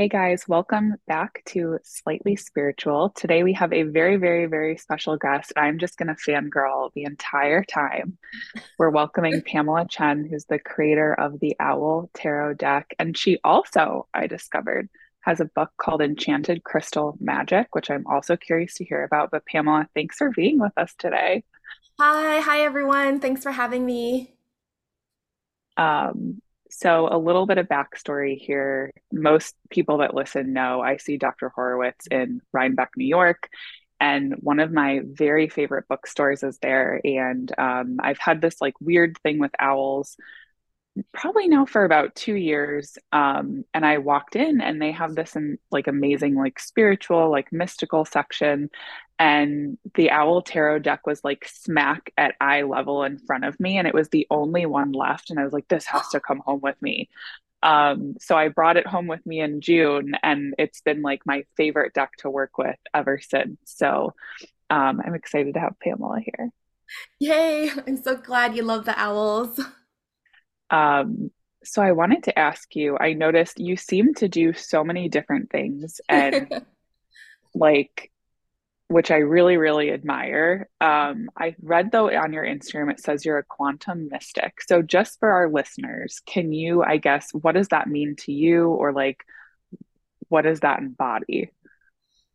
Hey guys, welcome back to Slightly Spiritual. Today we have a very, very, very special guest. I'm just going to fangirl the entire time. We're welcoming Pamela Chen, who's the creator of the Owl Tarot deck. And she also, I discovered, has a book called Enchanted Crystal Magic, which I'm also curious to hear about. But Pamela, thanks for being with us today. Hi, hi everyone. Thanks for having me. Um, so, a little bit of backstory here. Most people that listen know I see Dr. Horowitz in Rhinebeck, New York, and one of my very favorite bookstores is there. And um, I've had this like weird thing with owls probably now for about two years. Um, and I walked in and they have this um, like amazing, like spiritual, like mystical section. And the owl tarot deck was like smack at eye level in front of me. And it was the only one left. And I was like, this has to come home with me. Um, so I brought it home with me in June and it's been like my favorite deck to work with ever since. So um, I'm excited to have Pamela here. Yay! I'm so glad you love the owls. Um, so I wanted to ask you, I noticed you seem to do so many different things and like which I really, really admire. Um, I read though on your Instagram it says you're a quantum mystic. So just for our listeners, can you, I guess, what does that mean to you or like what does that embody?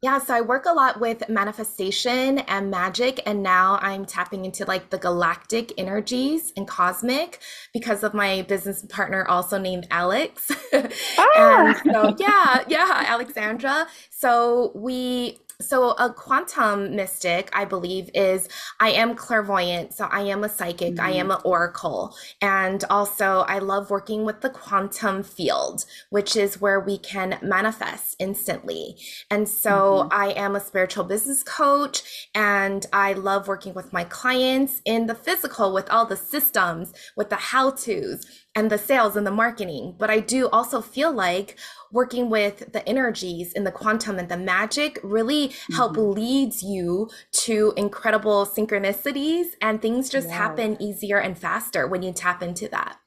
Yeah, so I work a lot with manifestation and magic, and now I'm tapping into like the galactic energies and cosmic because of my business partner, also named Alex. Ah! and so, yeah, yeah, Alexandra. So we so a quantum mystic i believe is i am clairvoyant so i am a psychic i am Mhm. an oracle and also i love working with the quantum field which is where we can manifest instantly and so Mhm. i am a spiritual business coach and i love working with my clients in the physical with all the systems with the how to's and the sales and the marketing but i do also feel like working with the energies in the quantum and the magic really help Mhm. leads you to incredible synchronicities and things just happen easier and faster when you tap into that.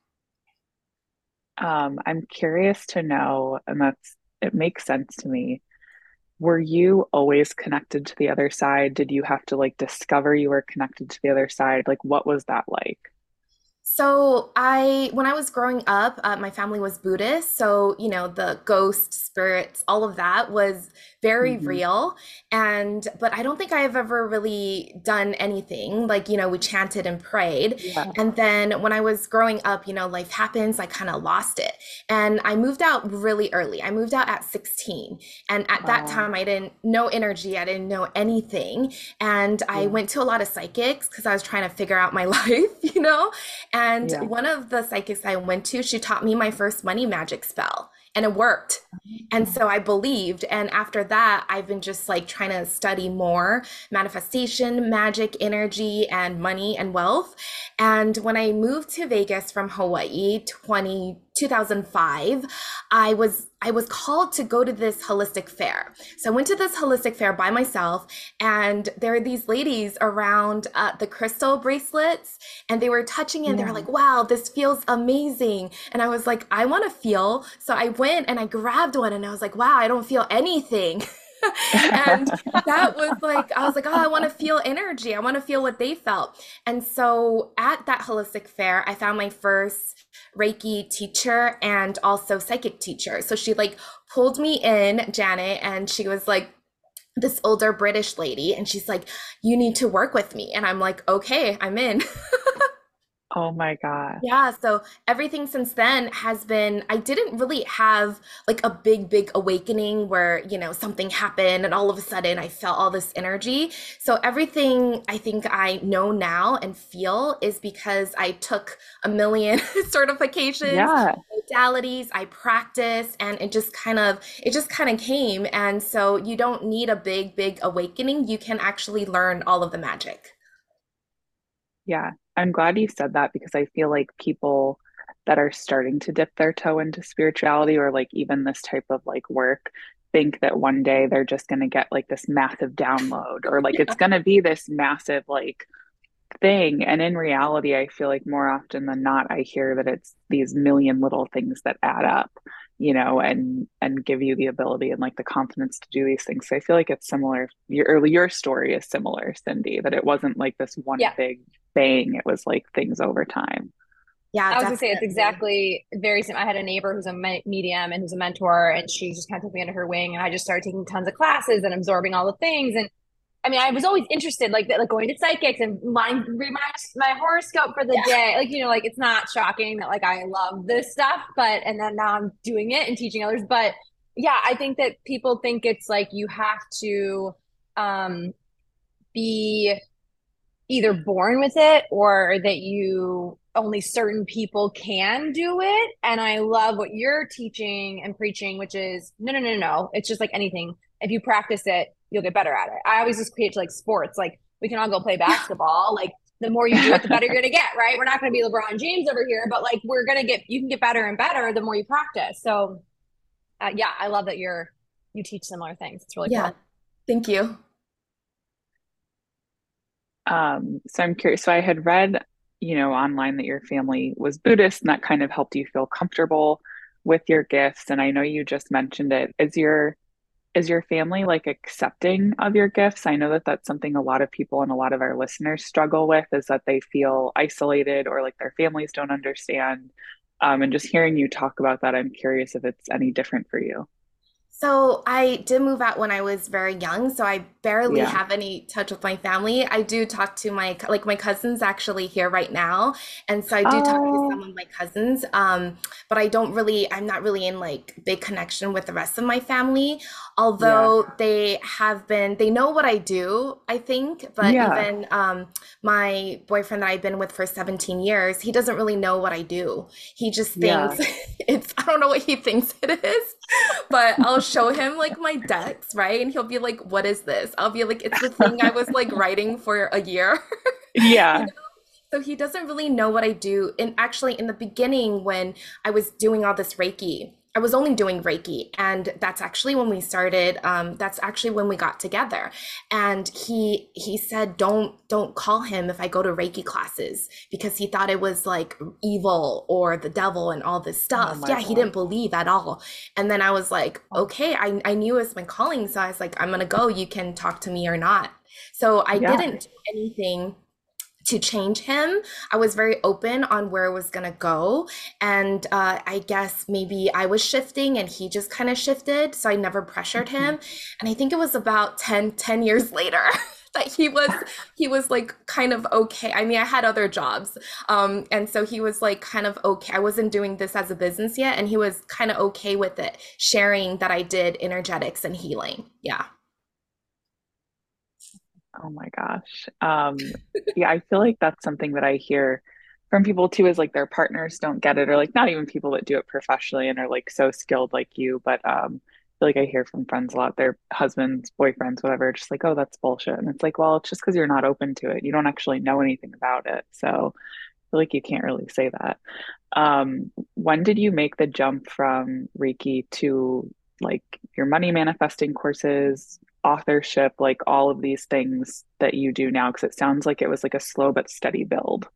Um, I'm curious to know, and that's it makes sense to me. Were you always connected to the other side? Did you have to like discover you were connected to the other side? Like, what was that like? So I, when I was growing up, uh, my family was Buddhist. So, you know, the ghost spirits, all of that was very hmm real. And, but I don't think I have ever really done anything like, you know, we chanted and prayed. Yeah. And then when I was growing up, you know, life happens, I kind of lost it. And I moved out really early. I moved out at 16. And at that time, I didn't know energy, I didn't know anything. And I went to a lot of psychics because I was trying to figure out my life, you know? And Yeah. one of the psychics I went to, she taught me my first money magic spell, and it worked. And so I believed. And after that, I've been just like trying to study more manifestation, magic, energy, and money and wealth. And when I moved to Vegas from Hawaii 20, 2005, I was I was called to go to this holistic fair. So I went to this holistic fair by myself, and there are these ladies around uh, the crystal bracelets, and they were touching it. And they were like, "Wow, this feels amazing!" And I was like, "I want to feel." So I went and I grabbed one, and I was like, "Wow, I don't feel anything." and that was like i was like oh i want to feel energy. I want to feel what they felt. And so at that holistic fair i found my first reiki teacher and also psychic teacher. So she like pulled me in janet and she was like this older british lady and she's like you need to work with me. And i'm like okay i'm in Oh my God. Yeah, so everything since then has been, I didn't really have like a big, big awakening where, you know, something happened and all of a sudden I felt all this energy. So everything I think I know now and feel is because I took a million certifications, Yeah. modalities, I practiced, and it just kind of, it just kind of came. And so you don't need a big, big awakening. You can actually learn all of the magic. Yeah. I'm glad you said that because I feel like people that are starting to dip their toe into spirituality or like even this type of like work think that one day they're just going to get like this massive download or like it's going to be this massive like thing. And in reality, I feel like more often than not, I hear that it's these million little things that add up. You know, and and give you the ability and like the confidence to do these things. So I feel like it's similar. Your early your story is similar, Cindy, that it wasn't like this one Yeah. big bang. It was like things over time. Yeah, I was gonna say it's exactly very similar. I had a neighbor who's a me- medium and who's a mentor, and she just kind of took me under her wing, and I just started taking tons of classes and absorbing all the things. And I mean, I was always interested, like like going to psychics and to read my my horoscope for the Yeah. day. Like you know, like it's not shocking that like I love this stuff, but and then now I'm doing it and teaching others. But yeah, I think that people think it's like you have to um be either born with it or that you only certain people can do it. And I love what you're teaching and preaching, which is no, no, no, no. It's just like anything. If you practice it, you'll get better at it. I always just create like sports. Like we can all go play basketball. Like the more you do it, the better you're gonna get, right? We're not gonna be LeBron James over here, but like we're gonna get you can get better and better the more you practice. So uh, yeah, I love that you're you teach similar things. It's really Yeah, cool. thank you. Um, so I'm curious. So I had read, you know, online that your family was Buddhist and that kind of helped you feel comfortable with your gifts. And I know you just mentioned it. Is your is your family like accepting of your gifts? I know that that's something a lot of people and a lot of our listeners struggle with is that they feel isolated or like their families don't understand. Um, and just hearing you talk about that, I'm curious if it's any different for you. So I did move out when I was very young, so I barely Yeah. have any touch with my family. I do talk to my like my cousins actually here right now, and so I do talk to some Oh, of my cousins. Um, but I don't really, I'm not really in like big connection with the rest of my family. yeah. Although they have been, they know what I do, I think. But Yeah. even um, my boyfriend that I've been with for 17 years, he doesn't really know what I do. He just Yeah. thinks it's, I don't know what he thinks it is but I'll show him like my decks, right? And he'll be like, "What is this?" I'll be like, "It's the thing I was like writing for a year." You Yeah. know? So he doesn't really know what I do. And actually, in the beginning, when I was doing all this Reiki, I was only doing Reiki, and that's actually when we started. Um, that's actually when we got together. And he he said, "Don't don't call him if I go to Reiki classes," because he thought it was like evil or the devil and all this Oh stuff. my Yeah, he didn't believe at all. And then I was like, "Okay, I I knew it was my calling, so I was like, I'm gonna go. You can talk to me or not." So I Yeah. didn't do anything to change him. I was very open on where it was gonna go. And uh, I guess maybe I was shifting and he just kind of shifted. So I never pressured him. And I think it was about 10, 10 years later. That he was he was like kind of okay. I mean, I had other jobs. Um, and so he was like kind of okay. I wasn't doing this as a business yet, and he was kind of okay with it, sharing that I did energetics and healing. Yeah. Oh my gosh. Um, yeah, I feel like that's something that I hear from people too, is like their partners don't get it, or like not even people that do it professionally and are like so skilled like you, but um, I feel like I hear from friends a lot, their husbands, boyfriends, whatever, just like, oh, that's bullshit. And it's like, well, it's just because you're not open to it. You don't actually know anything about it. So I feel like you can't really say that. Um, when did you make the jump from Reiki to like your money manifesting courses, authorship, like all of these things that you do now? Because it sounds like it was like a slow but steady build.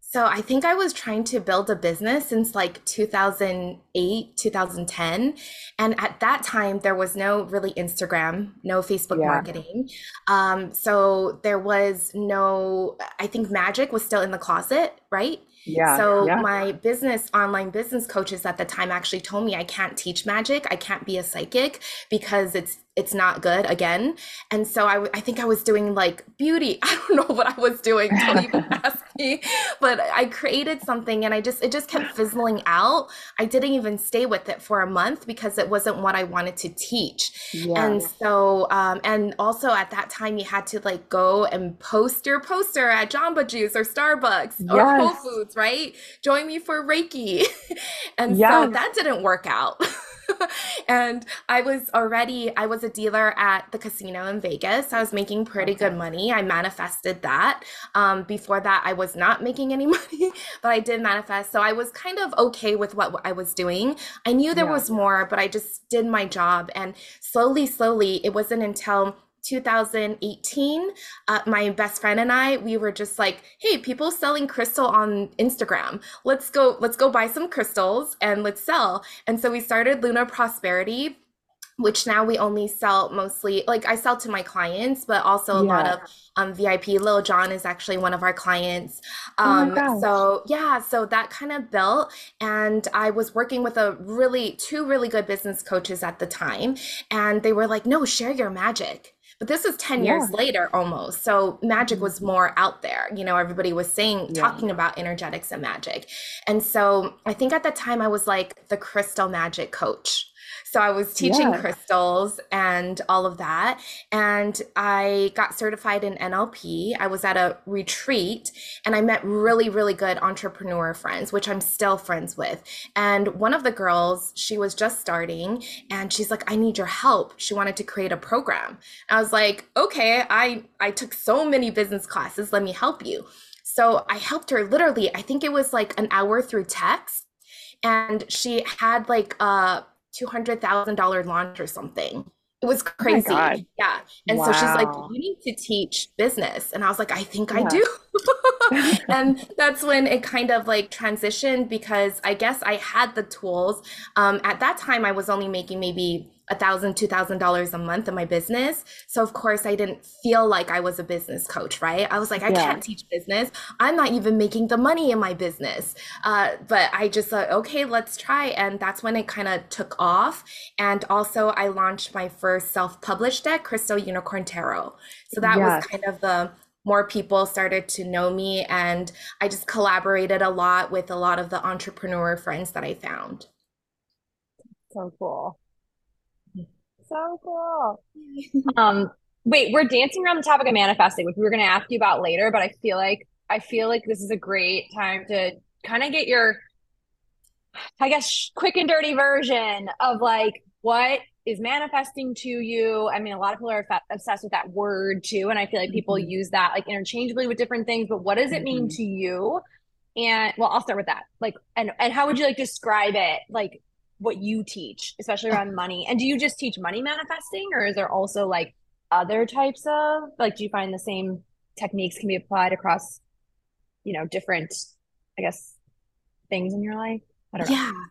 So I think I was trying to build a business since like 2008, 2010. And at that time, there was no really Instagram, no Facebook Yeah. marketing. Um, so there was no, I think magic was still in the closet, right? Yeah. So Yeah. my business, online business coaches at the time actually told me I can't teach magic. I can't be a psychic because it's it's not good again. And so I think I was doing like beauty. I don't know what I was doing. Don't even ask me. But I created something and I just it just kept fizzling out. I didn't even stay with it for a month because it wasn't what I wanted to teach. Yeah. And so, um, and also at that time, you had to like go and post your poster at Jamba Juice or Starbucks or Whole Foods, right? Join me for Reiki. And so that didn't work out. And I was already, I was a dealer at the casino in Vegas. I was making pretty good money. I manifested that. Um, before that, I was not making any money, but I did manifest. So I was kind of okay with what I was doing. I knew there Yeah. was more, but I just did my job. And slowly, slowly, it wasn't until 2018 uh, my best friend and i we were just like hey people selling crystal on instagram let's go let's go buy some crystals and let's sell and so we started luna prosperity which now we only sell mostly like I sell to my clients, but also a yeah. lot of um, VIP. Lil Jon is actually one of our clients. Um, oh so yeah, so that kind of built, and I was working with a really two really good business coaches at the time, and they were like, "No, share your magic." But this was 10 yeah. years later almost. So magic was mm-hmm. more out there. You know, everybody was saying, yeah. talking about energetics and magic. And so I think at the time I was like the crystal magic coach so I was teaching yeah. crystals and all of that. And I got certified in NLP. I was at a retreat and I met really, really good entrepreneur friends, which I'm still friends with. And one of the girls, she was just starting and she's like, I need your help. She wanted to create a program. I was like, okay, I, I took so many business classes. Let me help you. So I helped her literally, I think it was like an hour through text and she had like a $200,000 launch or something. It was oh crazy. Oh yeah. And wow. so she's like, You need to teach business. And I was like, I think yeah. I do. and that's when it kind of like transitioned because I guess I had the tools. Um, at that time, I was only making maybe a thousand, two thousand dollars a month in my business. So of course I didn't feel like I was a business coach, right? I was like, I yeah. can't teach business. I'm not even making the money in my business. Uh, but I just thought, okay, let's try. And that's when it kind of took off. And also I launched my first self-published deck, Crystal Unicorn Tarot. So that yes. was kind of the more people started to know me and I just collaborated a lot with a lot of the entrepreneur friends that I found. So cool so cool. um, wait, we're dancing around the topic of manifesting, which we were going to ask you about later, but I feel like I feel like this is a great time to kind of get your, I guess, quick and dirty version of like what is manifesting to you. I mean, a lot of people are obsessed with that word too, and I feel like people mm-hmm. use that like interchangeably with different things. But what does it mean mm-hmm. to you? And well, I'll start with that. Like, and and how would you like describe it? Like, what you teach, especially uh, around money. And do you just teach money manifesting or is there also like other types of like do you find the same techniques can be applied across, you know, different, I guess, things in your life? yeah. Know.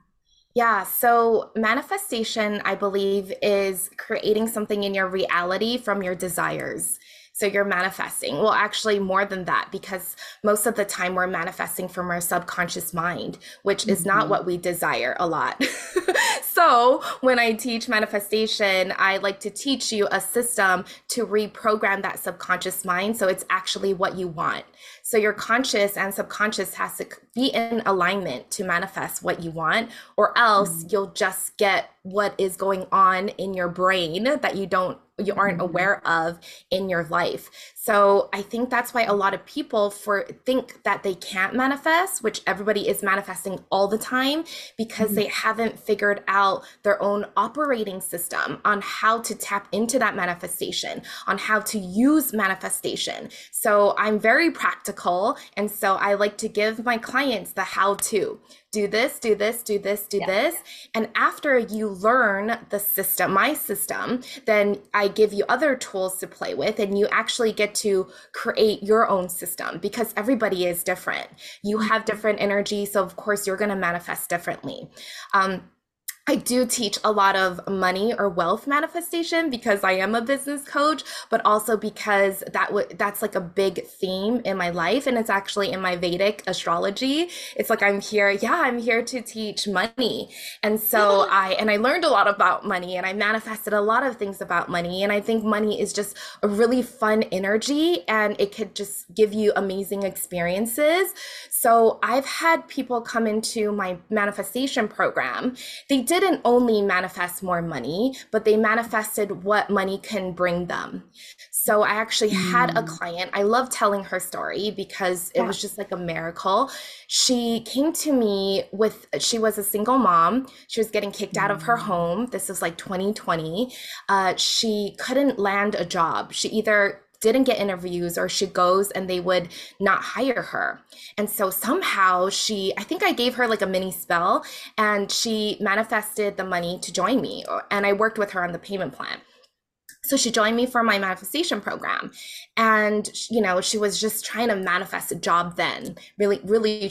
Yeah, so manifestation, I believe, is creating something in your reality from your desires. So you're manifesting. Well, actually, more than that, because most of the time we're manifesting from our subconscious mind, which mm-hmm. is not mm-hmm. what we desire a lot. so when I teach manifestation, I like to teach you a system to reprogram that subconscious mind. So it's actually what you want. So your conscious and subconscious has to be in alignment to manifest what you want, or else mm-hmm. you'll just get what is going on in your brain that you don't you aren't mm-hmm. aware of in your life. So I think that's why a lot of people for think that they can't manifest, which everybody is manifesting all the time because mm-hmm. they haven't figured out their own operating system on how to tap into that manifestation, on how to use manifestation. So I'm very practical and so I like to give my clients the how to do this, do this, do this, do yeah. this. And after you learn the system, my system, then I give you other tools to play with and you actually get to create your own system because everybody is different. You have mm-hmm. different energy. So, of course, you're going to manifest differently. Um, I do teach a lot of money or wealth manifestation because I am a business coach, but also because that w- that's like a big theme in my life and it's actually in my Vedic astrology. It's like I'm here, yeah, I'm here to teach money. And so I and I learned a lot about money and I manifested a lot of things about money and I think money is just a really fun energy and it could just give you amazing experiences. So I've had people come into my manifestation program. They didn't only manifest more money, but they manifested what money can bring them. So I actually had a mm. client. I love telling her story because it yeah. was just like a miracle. She came to me with, she was a single mom. She was getting kicked out of her mm. home. This is like 2020. Uh, she couldn't land a job. She either didn't get interviews or she goes and they would not hire her. And so somehow she, I think I gave her like a mini spell and she manifested the money to join me. Uh, and I worked with her on the payment plan. so she joined me for my manifestation program and you know she was just trying to manifest a job then really really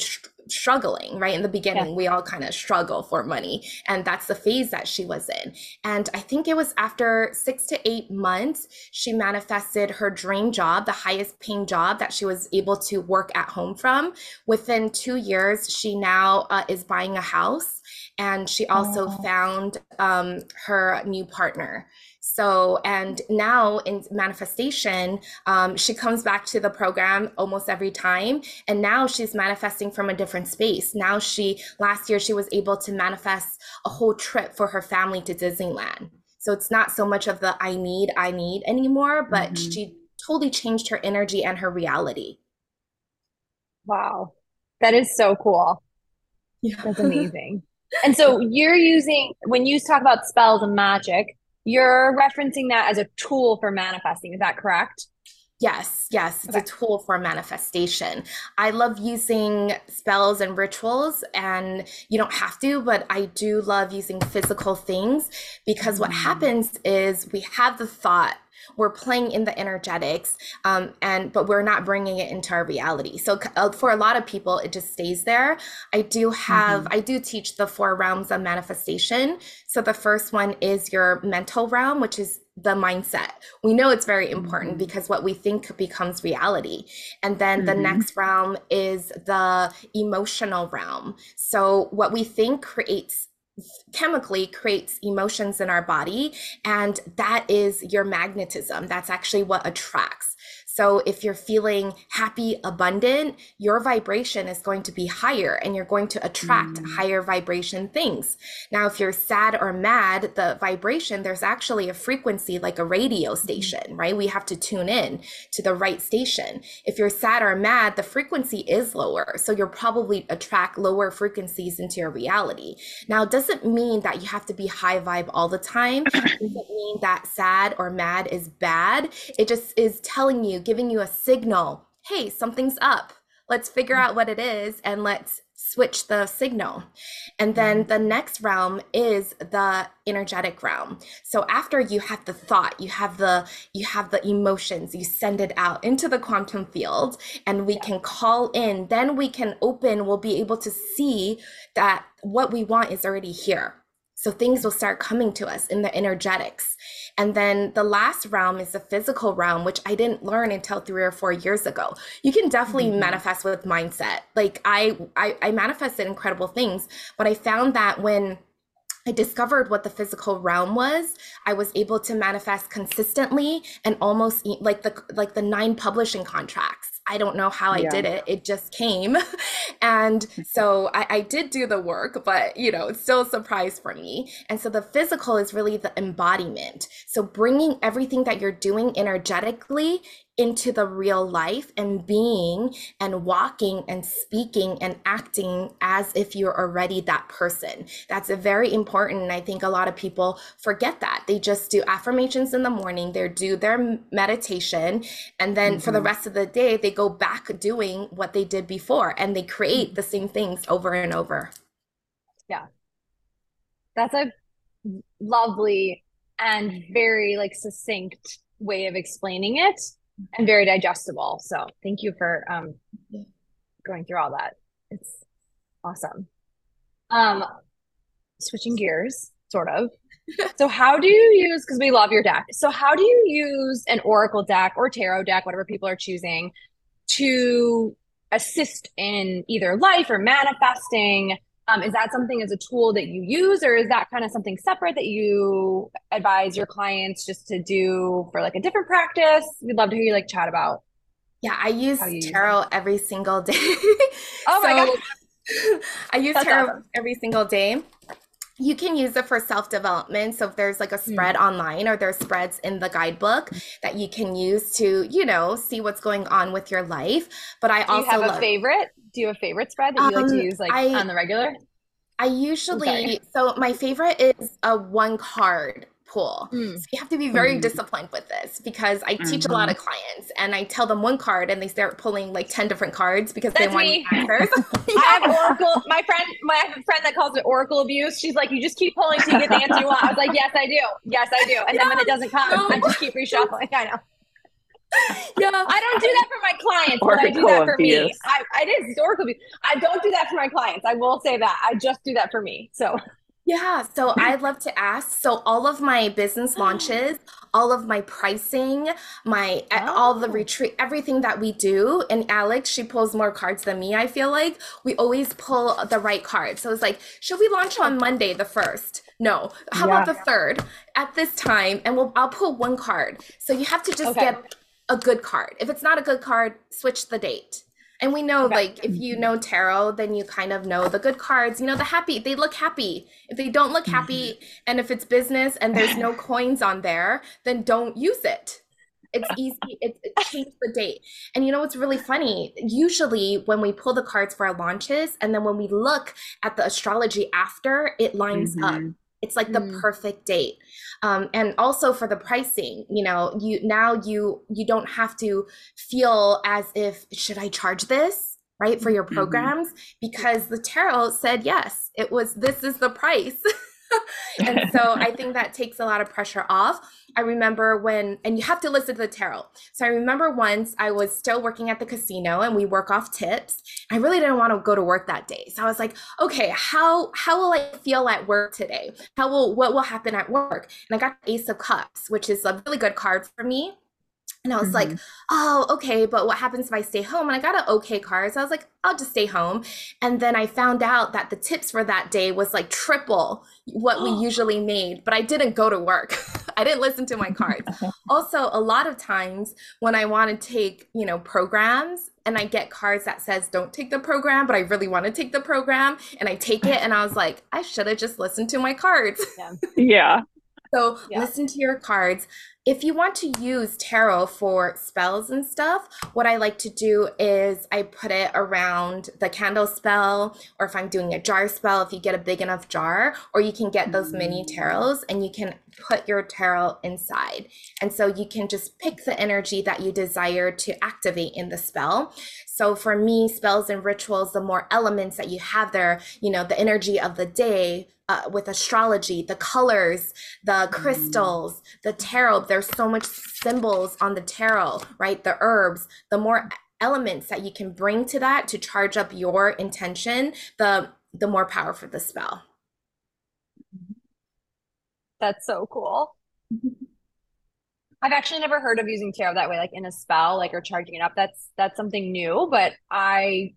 struggling right in the beginning yeah. we all kind of struggle for money and that's the phase that she was in and i think it was after six to eight months she manifested her dream job the highest paying job that she was able to work at home from within two years she now uh, is buying a house and she also oh. found um, her new partner so, and now in manifestation, um, she comes back to the program almost every time. And now she's manifesting from a different space. Now she, last year, she was able to manifest a whole trip for her family to Disneyland. So it's not so much of the I need, I need anymore, but mm-hmm. she totally changed her energy and her reality. Wow. That is so cool. Yeah. That's amazing. and so you're using, when you talk about spells and magic, you're referencing that as a tool for manifesting. Is that correct? Yes, yes, it's okay. a tool for manifestation. I love using spells and rituals, and you don't have to, but I do love using physical things because what mm. happens is we have the thought we're playing in the energetics um, and but we're not bringing it into our reality so uh, for a lot of people it just stays there i do have mm-hmm. i do teach the four realms of manifestation so the first one is your mental realm which is the mindset. We know it's very important mm-hmm. because what we think becomes reality. And then mm-hmm. the next realm is the emotional realm. So what we think creates chemically creates emotions in our body and that is your magnetism. That's actually what attracts so if you're feeling happy, abundant, your vibration is going to be higher and you're going to attract mm. higher vibration things. Now, if you're sad or mad, the vibration, there's actually a frequency like a radio mm-hmm. station, right? We have to tune in to the right station. If you're sad or mad, the frequency is lower. So you'll probably attract lower frequencies into your reality. Now, it doesn't mean that you have to be high vibe all the time. It doesn't mean that sad or mad is bad. It just is telling you giving you a signal hey, something's up. Let's figure out what it is and let's switch the signal. And then mm-hmm. the next realm is the energetic realm. So after you have the thought, you have the you have the emotions, you send it out into the quantum field and we can call in, then we can open, we'll be able to see that what we want is already here. So things will start coming to us in the energetics. And then the last realm is the physical realm, which I didn't learn until three or four years ago. You can definitely mm-hmm. manifest with mindset. Like I, I, I manifested incredible things, but I found that when I discovered what the physical realm was. I was able to manifest consistently and almost like the like the nine publishing contracts. I don't know how I yeah. did it. It just came. and so I, I, did do the work, but you know, it's still a surprise for me. And so the physical is really the embodiment. So bringing everything that you're doing energetically into the real life and being and walking and speaking and acting as if you're already that person. That's a very important. And I think a lot of people forget that. They just do affirmations in the morning, they do their meditation, and then mm-hmm. for the mm-hmm. rest of the day, they go back doing what they did before and they create the same things over and over. Yeah. That's a lovely and very like succinct way of explaining it and very digestible. So thank you for um, going through all that. It's awesome. Um, switching gears, sort of. so how do you use because we love your deck so how do you use an oracle deck or tarot deck whatever people are choosing to assist in either life or manifesting um, is that something as a tool that you use, or is that kind of something separate that you advise your clients just to do for like a different practice? We'd love to hear you like chat about. Yeah, I use tarot use every single day. oh my god, I use That's tarot awesome. every single day. You can use it for self development. So if there's like a spread mm. online or there's spreads in the guidebook that you can use to, you know, see what's going on with your life. But I Do also have love- a favorite do you have a favorite spread that you um, like to um, use like I, on the regular? I usually so my favorite is a one card pull. Mm. So you have to be very mm. disciplined with this because I teach mm-hmm. a lot of mm-hmm. clients and I tell them one card and they start pulling like 10 different cards because That's they want me. answers. yeah. I have Oracle. My friend, my friend that calls it Oracle abuse. She's like, you just keep pulling till you get the answer you want. I was like, yes, I do. Yes, I do. And yeah. then when it doesn't come, no. I just keep reshuffling. I know. Yeah, I don't do that for my clients, but I do that for me. I, it is Oracle abuse. I don't do that for my clients. I will say that. I just do that for me. So yeah, so I'd love to ask. So all of my business launches, all of my pricing, my oh. all the oh. retreat, everything that we do, and Alex, she pulls more cards than me. I feel like we always pull the right card. So it's like, should we launch on Monday the first? No. How yeah. about the third at this time? And we'll I'll pull one card. So you have to just okay. get a good card. If it's not a good card, switch the date. And we know, okay. like, if you know tarot, then you kind of know the good cards. You know, the happy, they look happy. If they don't look happy, mm-hmm. and if it's business and there's no coins on there, then don't use it. It's easy. It, it change the date. And you know what's really funny? Usually, when we pull the cards for our launches, and then when we look at the astrology after, it lines mm-hmm. up it's like the mm. perfect date um, and also for the pricing you know you now you you don't have to feel as if should i charge this right for your mm-hmm. programs mm-hmm. because the tarot said yes it was this is the price and so I think that takes a lot of pressure off. I remember when, and you have to listen to the tarot. So I remember once I was still working at the casino and we work off tips. I really didn't want to go to work that day. So I was like, okay, how how will I feel at work today? How will what will happen at work? And I got Ace of Cups, which is a really good card for me. And I was mm-hmm. like, oh, okay, but what happens if I stay home? And I got an okay card. So I was like, I'll just stay home. And then I found out that the tips for that day was like triple what we usually made, but I didn't go to work. I didn't listen to my cards. also, a lot of times when I want to take, you know, programs and I get cards that says don't take the program, but I really want to take the program and I take it and I was like, I should have just listened to my cards. Yeah. yeah. So yeah. listen to your cards. If you want to use tarot for spells and stuff, what I like to do is I put it around the candle spell, or if I'm doing a jar spell, if you get a big enough jar, or you can get those mini mm. tarots and you can put your tarot inside. And so you can just pick the energy that you desire to activate in the spell. So for me, spells and rituals, the more elements that you have there, you know, the energy of the day, uh, with astrology, the colors, the mm. crystals, the tarot. There's so much symbols on the tarot, right? The herbs, the more elements that you can bring to that to charge up your intention, the the more powerful the spell. That's so cool. I've actually never heard of using tarot that way, like in a spell, like or charging it up. That's that's something new, but I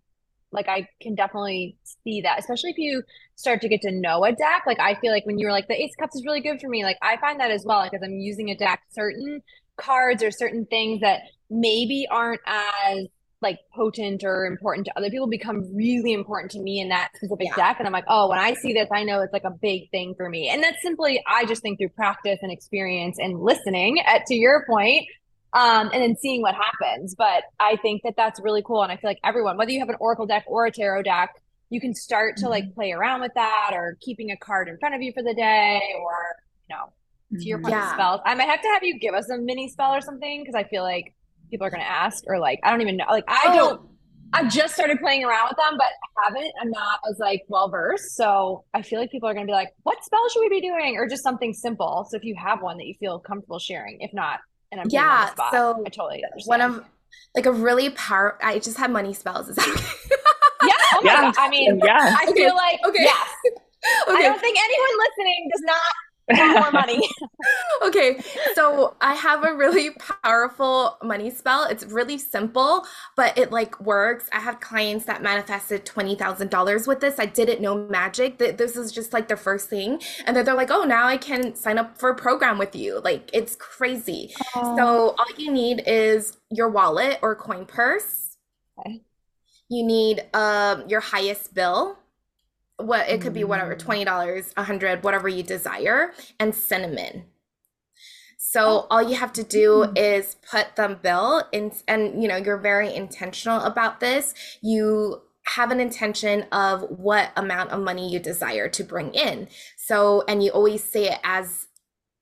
like I can definitely see that, especially if you start to get to know a deck. Like I feel like when you were like the Ace Cups is really good for me. Like I find that as well, because I'm using a deck, certain cards or certain things that maybe aren't as like potent or important to other people become really important to me in that specific yeah. deck. And I'm like, oh, when I see this, I know it's like a big thing for me. And that's simply, I just think through practice and experience and listening at, to your point, um, and then seeing what happens. But I think that that's really cool. And I feel like everyone, whether you have an Oracle deck or a tarot deck, you can start to like mm-hmm. play around with that or keeping a card in front of you for the day or, you know, to your point yeah. spells. I might have to have you give us a mini spell or something because I feel like people are going to ask or like, I don't even know. Like, I oh. don't. I just started playing around with them, but haven't. I'm not as like well versed, so I feel like people are going to be like, "What spell should we be doing?" Or just something simple. So if you have one that you feel comfortable sharing, if not, and I'm yeah. So I totally understand. One of like a really power. I just have money spells. Is that okay? yeah. Oh yeah. God. I mean, yeah. I feel like okay. yes. Okay. I don't think anyone listening does not more money. okay, so I have a really powerful money spell. It's really simple, but it like works. I have clients that manifested twenty thousand dollars with this. I didn't know magic. This is just like the first thing, and then they're like, "Oh, now I can sign up for a program with you." Like it's crazy. Oh. So all you need is your wallet or coin purse. Okay. You need um your highest bill what it could be whatever mm. $20 a 100 whatever you desire and cinnamon so oh. all you have to do mm. is put the bill in and you know you're very intentional about this you have an intention of what amount of money you desire to bring in so and you always say it as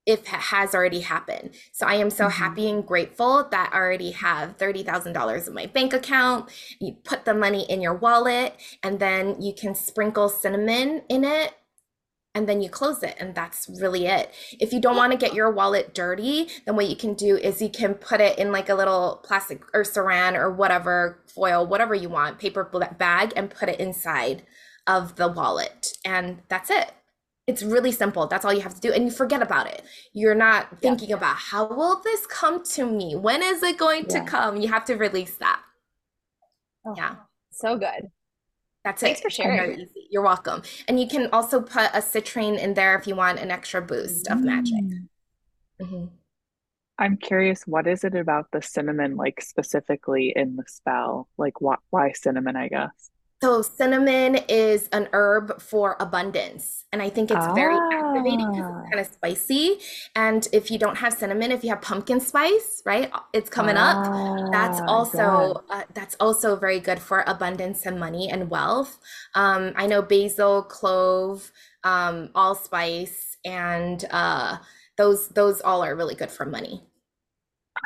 if it has already happened. So I am so mm-hmm. happy and grateful that I already have $30,000 in my bank account. You put the money in your wallet and then you can sprinkle cinnamon in it and then you close it and that's really it. If you don't want to get your wallet dirty, then what you can do is you can put it in like a little plastic or saran or whatever foil, whatever you want, paper bag and put it inside of the wallet and that's it. It's really simple. That's all you have to do. And you forget about it. You're not thinking yeah. about how will this come to me? When is it going yeah. to come? You have to release that. Oh, yeah. So good. That's Thanks it. for sharing. You're welcome. And you can also put a citrine in there if you want an extra boost of magic. Mm-hmm. I'm curious, what is it about the cinnamon, like specifically in the spell? Like, why, why cinnamon, I guess? So cinnamon is an herb for abundance. And I think it's very activating because it's ah. kind of spicy. And if you don't have cinnamon, if you have pumpkin spice, right? It's coming ah, up. That's also uh, that's also very good for abundance and money and wealth. Um, I know basil, clove, um, allspice, and uh, those those all are really good for money.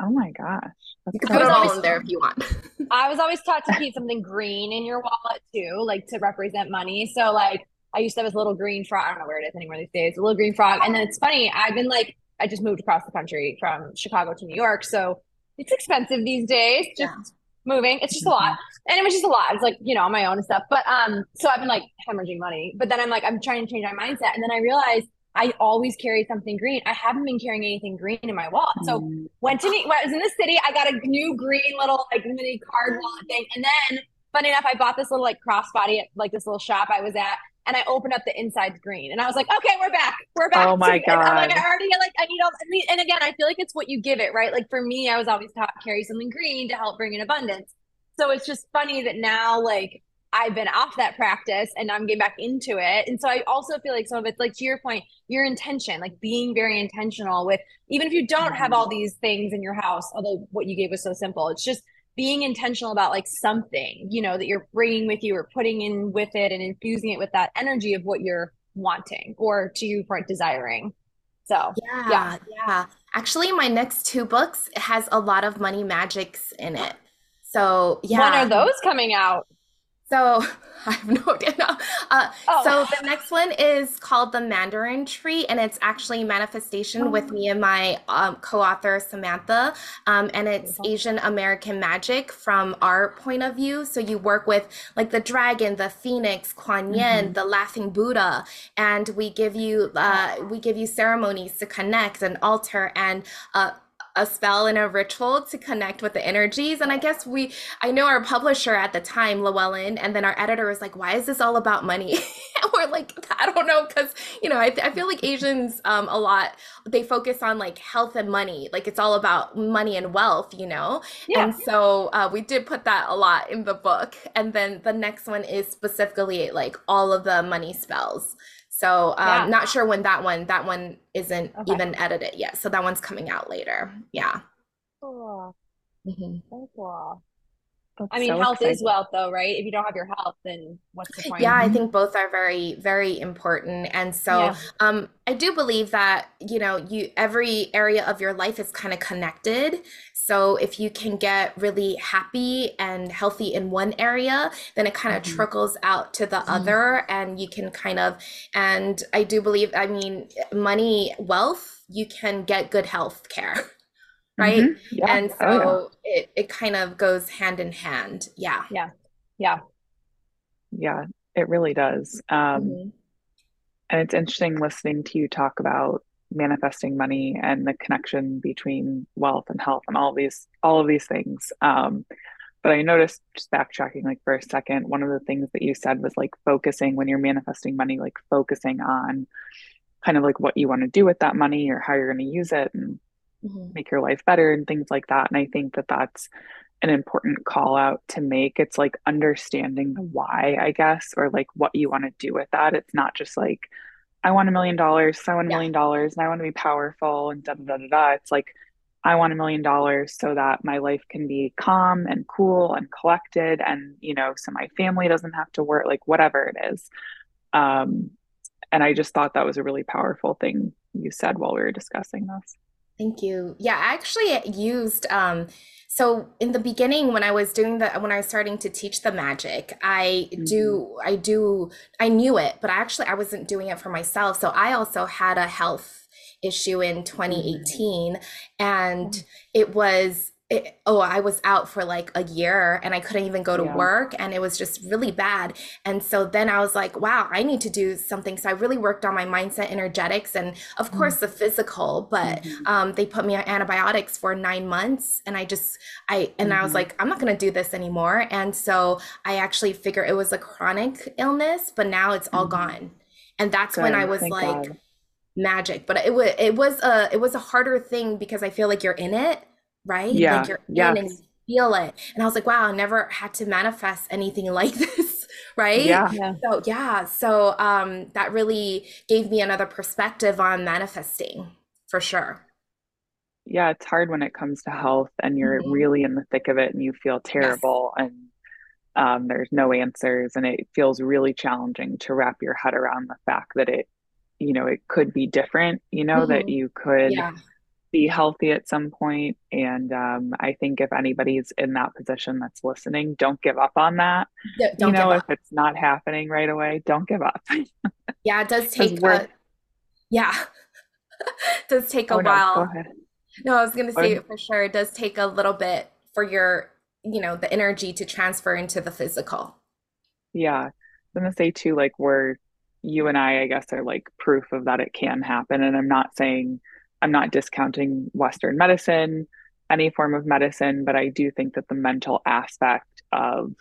Oh my gosh. That's you can put it all in there if you want. I was always taught to keep something green in your wallet too, like to represent money. So like I used to have this little green frog. I don't know where it is anymore these days. A little green frog. And then it's funny. I've been like, I just moved across the country from Chicago to New York, so it's expensive these days. Just yeah. moving. It's just a lot. And it was just a lot. It's like, you know, on my own and stuff. But um, so I've been like hemorrhaging money. But then I'm like, I'm trying to change my mindset. And then I realized I always carry something green. I haven't been carrying anything green in my wallet. So mm. went to me when I was in the city, I got a new green little like mini card wallet thing. And then funny enough, I bought this little like crossbody at like this little shop I was at. And I opened up the inside green, and I was like, "Okay, we're back. We're back." Oh my god! I'm like, I already like I need all. I mean, and again, I feel like it's what you give it, right? Like for me, I was always taught carry something green to help bring in abundance. So it's just funny that now, like I've been off that practice and I'm getting back into it. And so I also feel like some of it's like to your point, your intention, like being very intentional with even if you don't have all mm-hmm. these things in your house, although what you gave was so simple, it's just being intentional about like something, you know, that you're bringing with you or putting in with it and infusing it with that energy of what you're wanting or to your point, desiring. So, yeah, yeah. Yeah. Actually, my next two books has a lot of money magics in it. So, yeah. When are those coming out? So I have no idea. Uh, oh. So the next one is called The Mandarin Tree, and it's actually manifestation oh. with me and my um, co-author Samantha, um, and it's Asian American magic from our point of view. So you work with like the dragon, the phoenix, Kuan Yin, mm-hmm. the laughing Buddha, and we give you uh, we give you ceremonies to connect and alter and uh, a spell and a ritual to connect with the energies. And I guess we, I know our publisher at the time, Llewellyn, and then our editor was like, why is this all about money? we're like, I don't know. Cause, you know, I, I feel like Asians um, a lot, they focus on like health and money. Like it's all about money and wealth, you know? Yeah. And so uh, we did put that a lot in the book. And then the next one is specifically like all of the money spells. So um, yeah. not sure when that one that one isn't okay. even edited yet. So that one's coming out later. Yeah. Cool. Mm-hmm. Very cool. That's I mean, so health exciting. is wealth, though, right? If you don't have your health, then what's the point? Yeah, I think both are very, very important. And so, yeah. um, I do believe that you know, you every area of your life is kind of connected. So if you can get really happy and healthy in one area, then it kind of mm-hmm. trickles out to the mm-hmm. other, and you can kind of. And I do believe, I mean, money, wealth, you can get good health care. right? Mm-hmm. Yeah. And so oh, yeah. it, it kind of goes hand in hand. Yeah. Yeah. Yeah. Yeah, it really does. Um, mm-hmm. And it's interesting listening to you talk about manifesting money and the connection between wealth and health and all these all of these things. Um, but I noticed just backtracking like for a second, one of the things that you said was like focusing when you're manifesting money, like focusing on kind of like what you want to do with that money or how you're going to use it and mm-hmm. make your life better and things like that. And I think that that's an important call out to make. It's like understanding the why, I guess, or like what you want to do with that. It's not just like, I want a million dollars, so I want a million dollars, and I want to be powerful and da da da da da. It's like, I want a million dollars so that my life can be calm and cool and collected and you know so my family doesn't have to work like whatever it is um and i just thought that was a really powerful thing you said while we were discussing this. Thank you. Yeah, I actually used um so in the beginning when I was doing the when I was starting to teach the magic, I Mm-hmm. do I do I knew it, but I actually I wasn't doing it for myself. So I also had a health issue in 2018 and it was it, oh, I was out for like a year and I couldn't even go to Yeah. work and it was just really bad. And so then I was like, wow, I need to do something. So I really worked on my mindset, energetics, and of course the physical, but Mhm. um, they put me on antibiotics for nine months and i just i and i was Mhm. like i'm not going to do this anymore and so i actually figured it was a chronic illness but now it's all Mhm. gone and that's when i was thank like God. magic but it was it was a it was a harder thing because i feel like you're in it right? Yeah, like you're in and you feel it. And i was like wow i never had to manifest anything like this right? Yeah, Yeah. so yeah so um that really gave me another perspective on manifesting for sure. Yeah, it's hard when it comes to health and you're Mhm. really in the thick of it and you feel terrible and um, there's no answers and it feels really challenging to wrap your head around the fact that it, you know, it could be different, you know, that Mhm. you could yeah be healthy at some point. And um, I think if anybody's in that position that's listening, don't give up on that. You don't give know, if it's not happening right away, don't give up. Yeah, it does take a yeah, it does take a oh no, while. ahead. No, I was gonna Or, say for sure it does take a little bit for your, you know, the energy to transfer into the physical. yeah, I'm gonna say too, like we're, you and I, I guess, are like proof of that it can happen. And I'm not saying, I'm not discounting Western medicine, any form of medicine, but I do think that the mental aspect of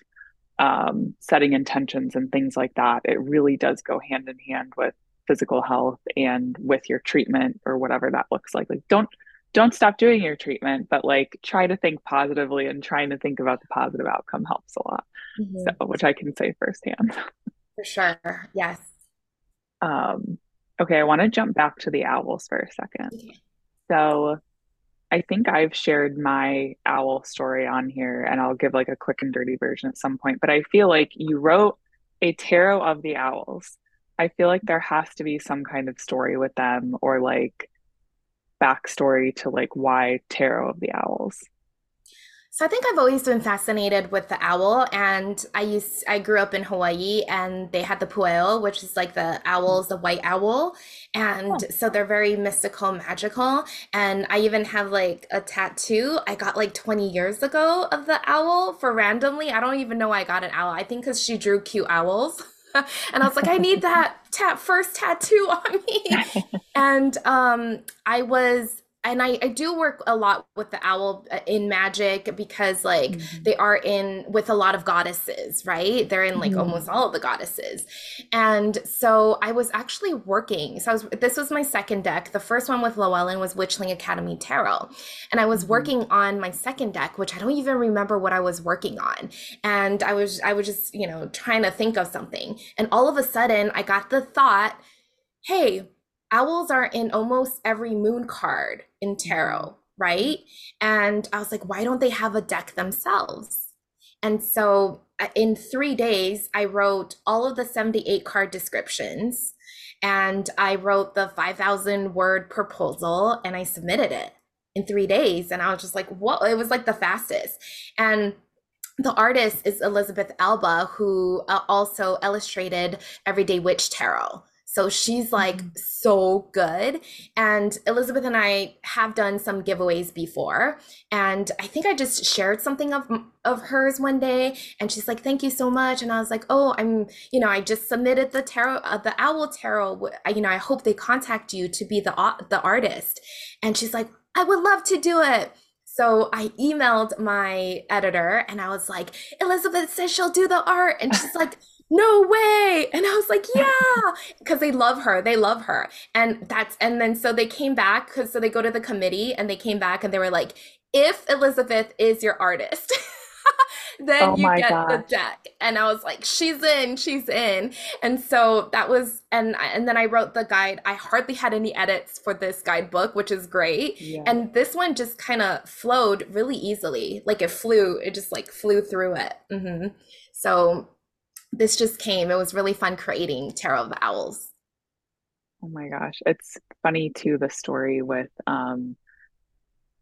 um, setting intentions and things like that, it really does go hand in hand with physical health and with your treatment or whatever that looks like. Like don't don't stop doing your treatment, but like try to think positively and trying to think about the positive outcome helps a lot. Mhm. So, which I can say firsthand. For sure. Yes. Um, okay, I want to jump back to the owls for a second. So I think I've shared my owl story on here, and I'll give like a quick and dirty version at some point. But I feel like you wrote a tarot of the owls. I feel like there has to be some kind of story with them or like backstory to like why tarot of the owls. So I think I've always been fascinated with the owl, and I used I grew up in Hawaii, and they had the pueo, which is like the owls, the white owl, and Oh. so they're very mystical, magical. And I even have like a tattoo I got like 20 years ago of the owl for randomly. I don't even know why I got an owl. I think because she drew cute owls. And I was like, I need that tat first tattoo on me. And um, I was, and I, I do work a lot with the owl uh, in magic because like Mhm. they are in with a lot of goddesses, right? They're in like Mhm. almost all of the goddesses. And so I was actually working. So I was this was my second deck. The first one with Llewellyn was Witchling Academy Tarot. And I was Mhm. working on my second deck, which I don't even remember what I was working on. And I was I was just, you know, trying to think of something. And all of a sudden I got the thought, hey, owls are in almost every moon card in tarot, right? And I was like, why don't they have a deck themselves? And so uh, in three days, I wrote all of the 78 card descriptions and I wrote the 5,000 word proposal and I submitted it in three days. And I was just like, what? It was like the fastest. And the artist is Elizabeth Alba, who uh, also illustrated Everyday Witch Tarot. So she's like Mhm. so good. And Elizabeth and I have done some giveaways before. And I think I just shared something of of hers one day and she's like thank you so much and I was like oh I'm you know I just submitted the tarot uh, the owl tarot I- you know I hope they contact you to be the au- the artist and she's like I would love to do it so I emailed my editor and I was like Elizabeth says she'll do the art and she's like no way. And i was like yeah because they love her they love her. And that's and then so they came back because so they go to the committee and they came back and they were like if elizabeth is your artist then Oh you get the deck. And i was like she's in she's in. And so that was and and then i wrote the guide. I hardly had any edits for this guidebook which is great. Yeah. and this one just kind of flowed really easily. Like it flew it just like flew through it. Hmm so this just came it was really fun creating tarot of the owls Oh my gosh. It's funny too, the story with um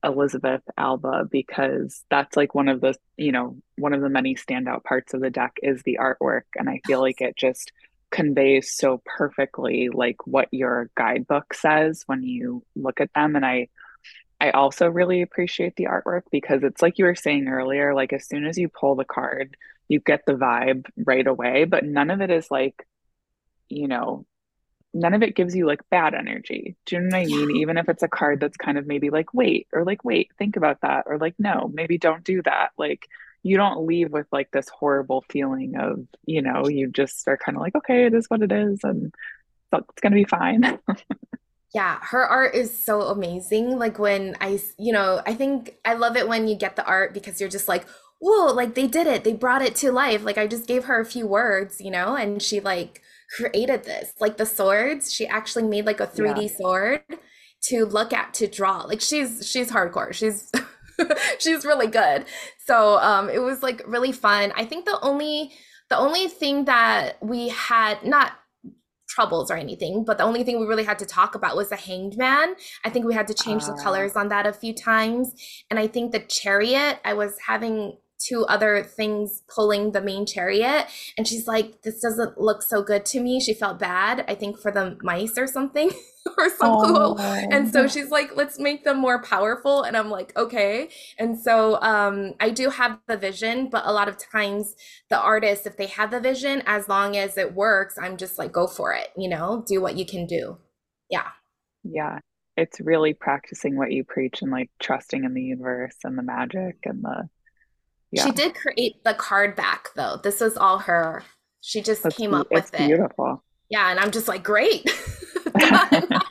Elizabeth Alba because that's like one of the, you know, one of the many standout parts of the deck is the artwork. And I feel like it just conveys so perfectly like what your guidebook says when you look at them. And I I also really appreciate the artwork because it's like you were saying earlier, like as soon as you pull the card, you get the vibe right away, but none of it is like, you know, none of it gives you like bad energy. Do you know what I mean? Yeah. Even if it's a card that's kind of maybe like, wait, or like, wait, think about that, or like, no, maybe don't do that. Like, you don't leave with like this horrible feeling of, you know, you just are kind of like, okay, it is what it is, and it's gonna be fine. Yeah, her art is so amazing. Like when I, you know, I think I love it when you get the art because you're just like, whoa, like they did it. They brought it to life. Like I just gave her a few words, you know, and she like created this. Like the swords, she actually made like a 3D sword to look at to draw. Like she's she's hardcore. She's she's really good. So um it was like really fun. I think the only the only thing that we had not troubles or anything, but the only thing we really had to talk about was the hanged man. I think we had to change the Uh, colors on that a few times. And I think the chariot, I was having two other things pulling the main chariot, and she's like, This doesn't look so good to me. She felt bad, I think, for the mice or something, or some clue. And so oh, she's like, let's make them more powerful. And I'm like, okay. And so um, I do have the vision, but a lot of times the artists, if they have the vision, as long as it works, I'm just like, go for it, you know, do what you can do. Yeah. yeah. It's really practicing what you preach and like trusting in the universe and the magic and the, She did create the card back though. This was all her. She just came up with it. beautiful. Yeah. And I'm just like, great.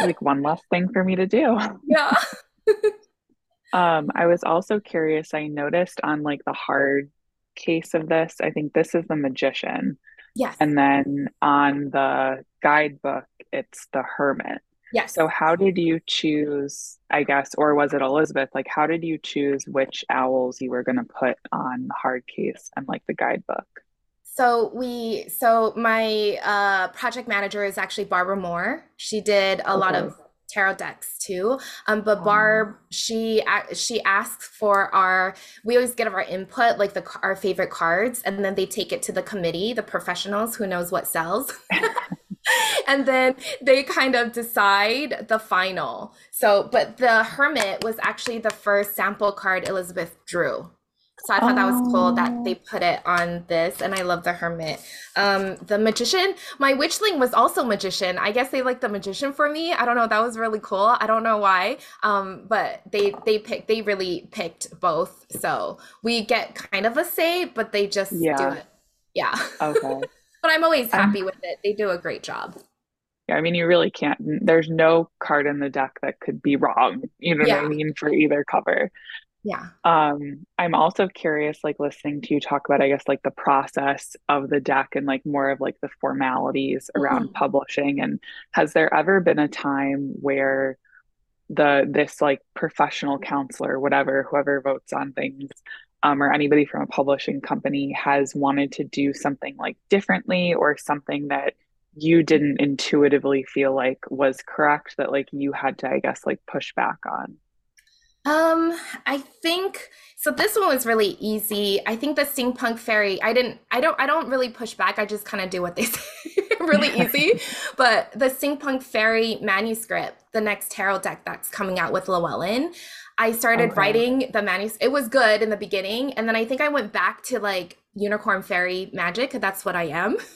Like one last thing for me to do. Yeah. Um, I was also curious, I noticed on like the hard case of this, I think this is the magician. Yes. And then on the guidebook, it's the hermit. Yes. So how did you choose, I guess, or was it Elizabeth? Like, how did you choose which owls you were going to put on the hard case and like the guidebook? So we, so my uh, project manager is actually Barbara Moore. She did a lot of tarot decks too. Um, but Barb, she ac- she asks for our. We always get our input, like the our favorite cards, and then they take it to the committee, the professionals who knows what sells. And then they kind of decide the final. So, but the Hermit was actually the first sample card Elizabeth drew. So I thought that was cool that they oh, put it on this, and I love the Hermit. Um, the Magician, my Witchling was also Magician. I guess they like the Magician for me. I don't know. That was really cool. I don't know why. Um, but they they picked they really picked both. So we get kind of a say, but they just do it. Yeah. Okay. But I'm always happy with it. They do a great job. yeah, I mean, you really can't, there's no card in the deck that could be wrong. You know what I mean? For either cover. Yeah. Um, I'm also curious, like listening to you talk about, I guess, like the process of the deck and like more of like the formalities around Mhm. publishing. And has there ever been a time where the this like professional counselor, whatever, whoever votes on things, um, or anybody from a publishing company has wanted to do something like differently or something that you didn't intuitively feel like was correct that like you had to, I guess, like push back on? Um, I think so this one was really easy. I think the steampunk fairy, I didn't I don't I don't really push back. I just kind of do what they say. Really easy. But the steampunk fairy manuscript, the next tarot deck that's coming out with Llewellyn, I started Okay. writing the manuscript. It was good in the beginning, and then I think I went back to like unicorn fairy magic. That's what I am.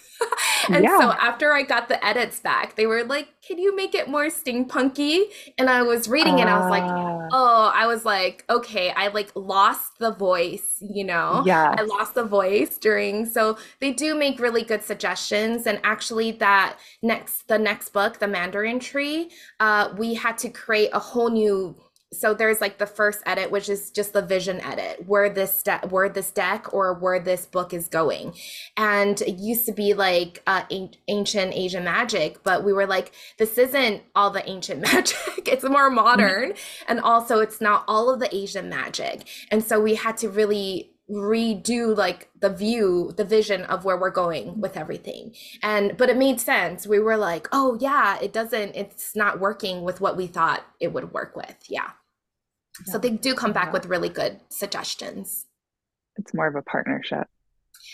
And so after I got the edits back, they were like, "Can you make it more steampunky?" And I was reading it, and I was like, Ah, Oh, I was like, okay, I like lost the voice, you know? Yeah. I lost the voice during, so they do make really good suggestions. And actually, that next, the next book, The Mandarin Tree, uh, we had to create a whole new. So there's like the first edit, which is just the vision edit, where this de- where this deck or where this book is going, and it used to be like uh, an- ancient Asian magic, but we were like, this isn't all the ancient magic; it's more modern and also it's not all of the asian magic. And so we had to really redo like the view the vision of where we're going with everything. And but it made sense. We were like oh yeah it doesn't it's not working with what we thought it would work with. Yeah, yeah. so they do come back yeah. with really good suggestions. It's more of a partnership.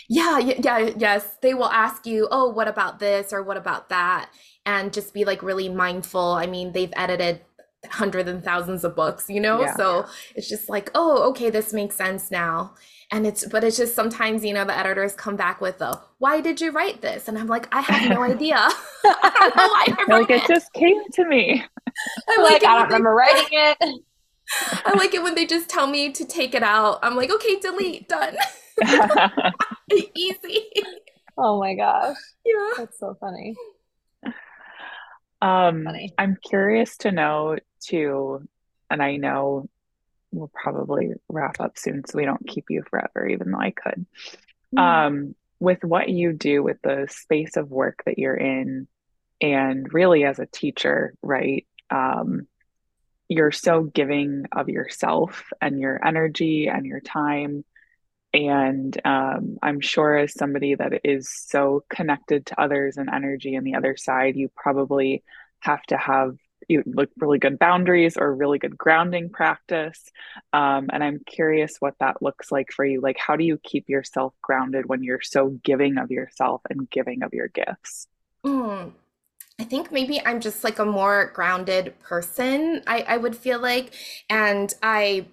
Yeah yeah yes. They will ask you oh what about this or what about that? And just be like really mindful. I mean they've edited hundreds and thousands of books you know? Yeah. so it's just like oh okay this makes sense now. And it's but it's just sometimes you know the editors come back with the why did you write this? And i'm like i have no idea. I don't know why I wrote like it. it just came to me. I like, like i don't remember writing it i like it when they just tell me to take it out i'm like okay delete done easy oh my gosh yeah that's so funny um funny. i'm curious to know too and i know we'll probably wrap up soon so we don't keep you forever, even though I could. Mm-hmm. Um, with what you do with the space of work that you're in, and really as a teacher, right? Um, you're so giving of yourself and your energy and your time. And um, I'm sure, as somebody that is so connected to others and energy on the other side, you probably have to have you look really good boundaries or really good grounding practice. Um, and i'm curious what that looks like for you. Like how do you keep yourself grounded when you're so giving of yourself and giving of your gifts? Mm, i think maybe i'm just like a more grounded person I, I would feel like and i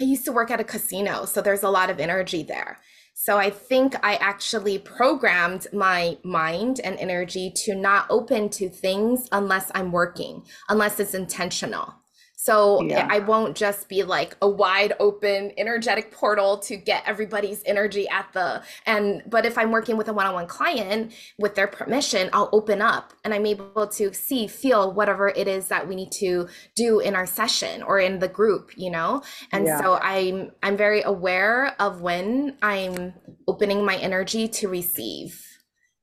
i used to work at a casino so there's a lot of energy there so I think I actually programmed my mind and energy to not open to things unless I'm working, unless it's intentional. So yeah. I won't just be like a wide open energetic portal to get everybody's energy at the and but if I'm working with a one-on-one client with their permission, I'll open up and I'm able to see, feel whatever it is that we need to do in our session or in the group, you know? And yeah. so I'm I'm very aware of when I'm opening my energy to receive.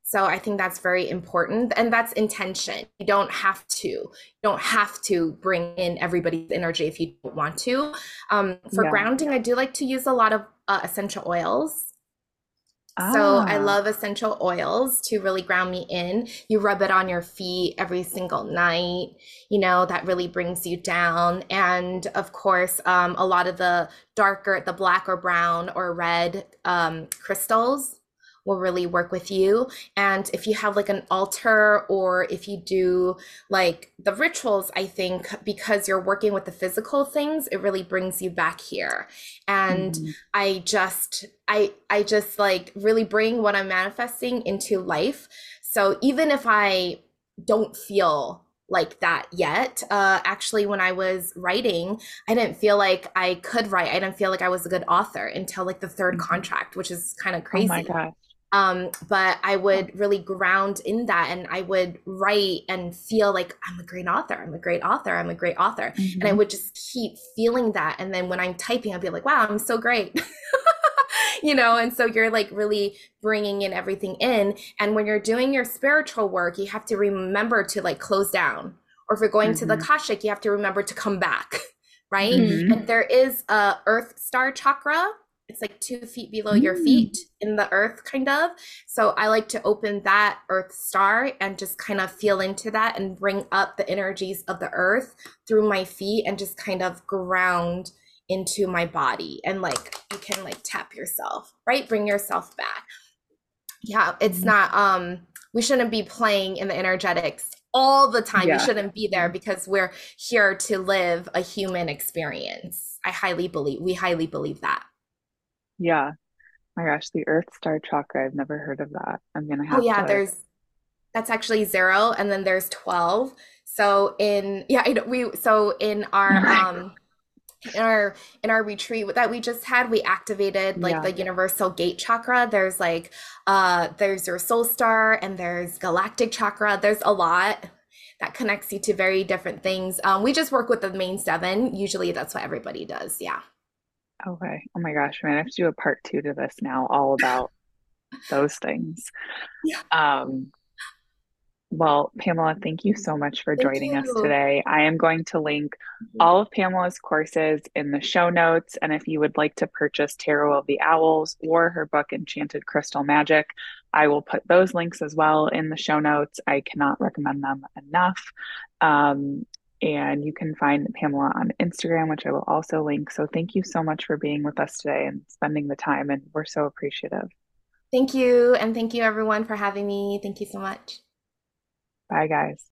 So I think that's very important and that's intention. You don't have to. You don't have to bring in everybody's energy if you don't want to. Um, for yeah. grounding, I do like to use a lot of uh, essential oils. Ah. So I ah. love essential oils to really ground me in. You rub it on your feet every single night. You know that really brings you down. And of course, um, a lot of the darker, the black or brown or red um, crystals will really work with you. And if you have like an altar or if you do like the rituals, I think because you're working with the physical things, it really brings you back here. And mm-hmm. I just, I, I just like really bring what I'm manifesting into life. So even if I don't feel like that yet. Uh, actually, when I was writing, I didn't feel like I could write. I didn't feel like I was a good author until like the third mm-hmm. contract, which is kind of crazy. Oh my god! Um, but I would really ground in that and I would write and feel like I'm a great author. I'm a great author. I'm a great author. Mm-hmm. And I mm-hmm. would just keep feeling that. And then when I'm typing, I'd be like, wow, I'm so great. you know, and so you're like really bringing in everything in. And when you're doing your spiritual work, you have to remember to like close down. Or if you're going mm-hmm. to the mm-hmm. You have to remember to come back. Right. Mm-hmm. And there is a earth star chakra it's like two feet below mm. your feet in the earth kind of so i like to open that earth star and just kind of feel into that and bring up the energies of the earth through my feet and just kind of ground into my body and like you can like tap yourself right bring yourself back yeah it's mm. not um we shouldn't be playing in the energetics all the time. Yeah. We shouldn't be there because we're here to live a human experience. I highly believe, we highly believe that. Yeah. My gosh, the Earth Star Chakra. I've never heard of that. I'm gonna have. Oh yeah, to... there's that's actually zero, and then there's twelve. So in yeah, we so in our um in our in our retreat that we just had we activated like yeah. the universal gate chakra there's like uh there's your soul star and there's galactic chakra there's a lot that connects you to very different things um we just work with the main seven usually that's what everybody does yeah Okay. Oh my gosh, man, I have to do a part two to this now, all about those things. Yeah. Um, Well, Pamela, thank you so much for Thank joining us you. today. I am going to link all of Pamela's courses in the show notes. And if you would like to purchase Tarot of the Owls or her book, Enchanted Crystal Magic, I will put those links as well in the show notes. I cannot recommend them enough. Um, and you can find Pamela on Instagram, which I will also link. So thank you so much for being with us today and spending the time. And we're so appreciative. Thank you. And thank you, everyone, for having me. Thank you so much. Bye, guys.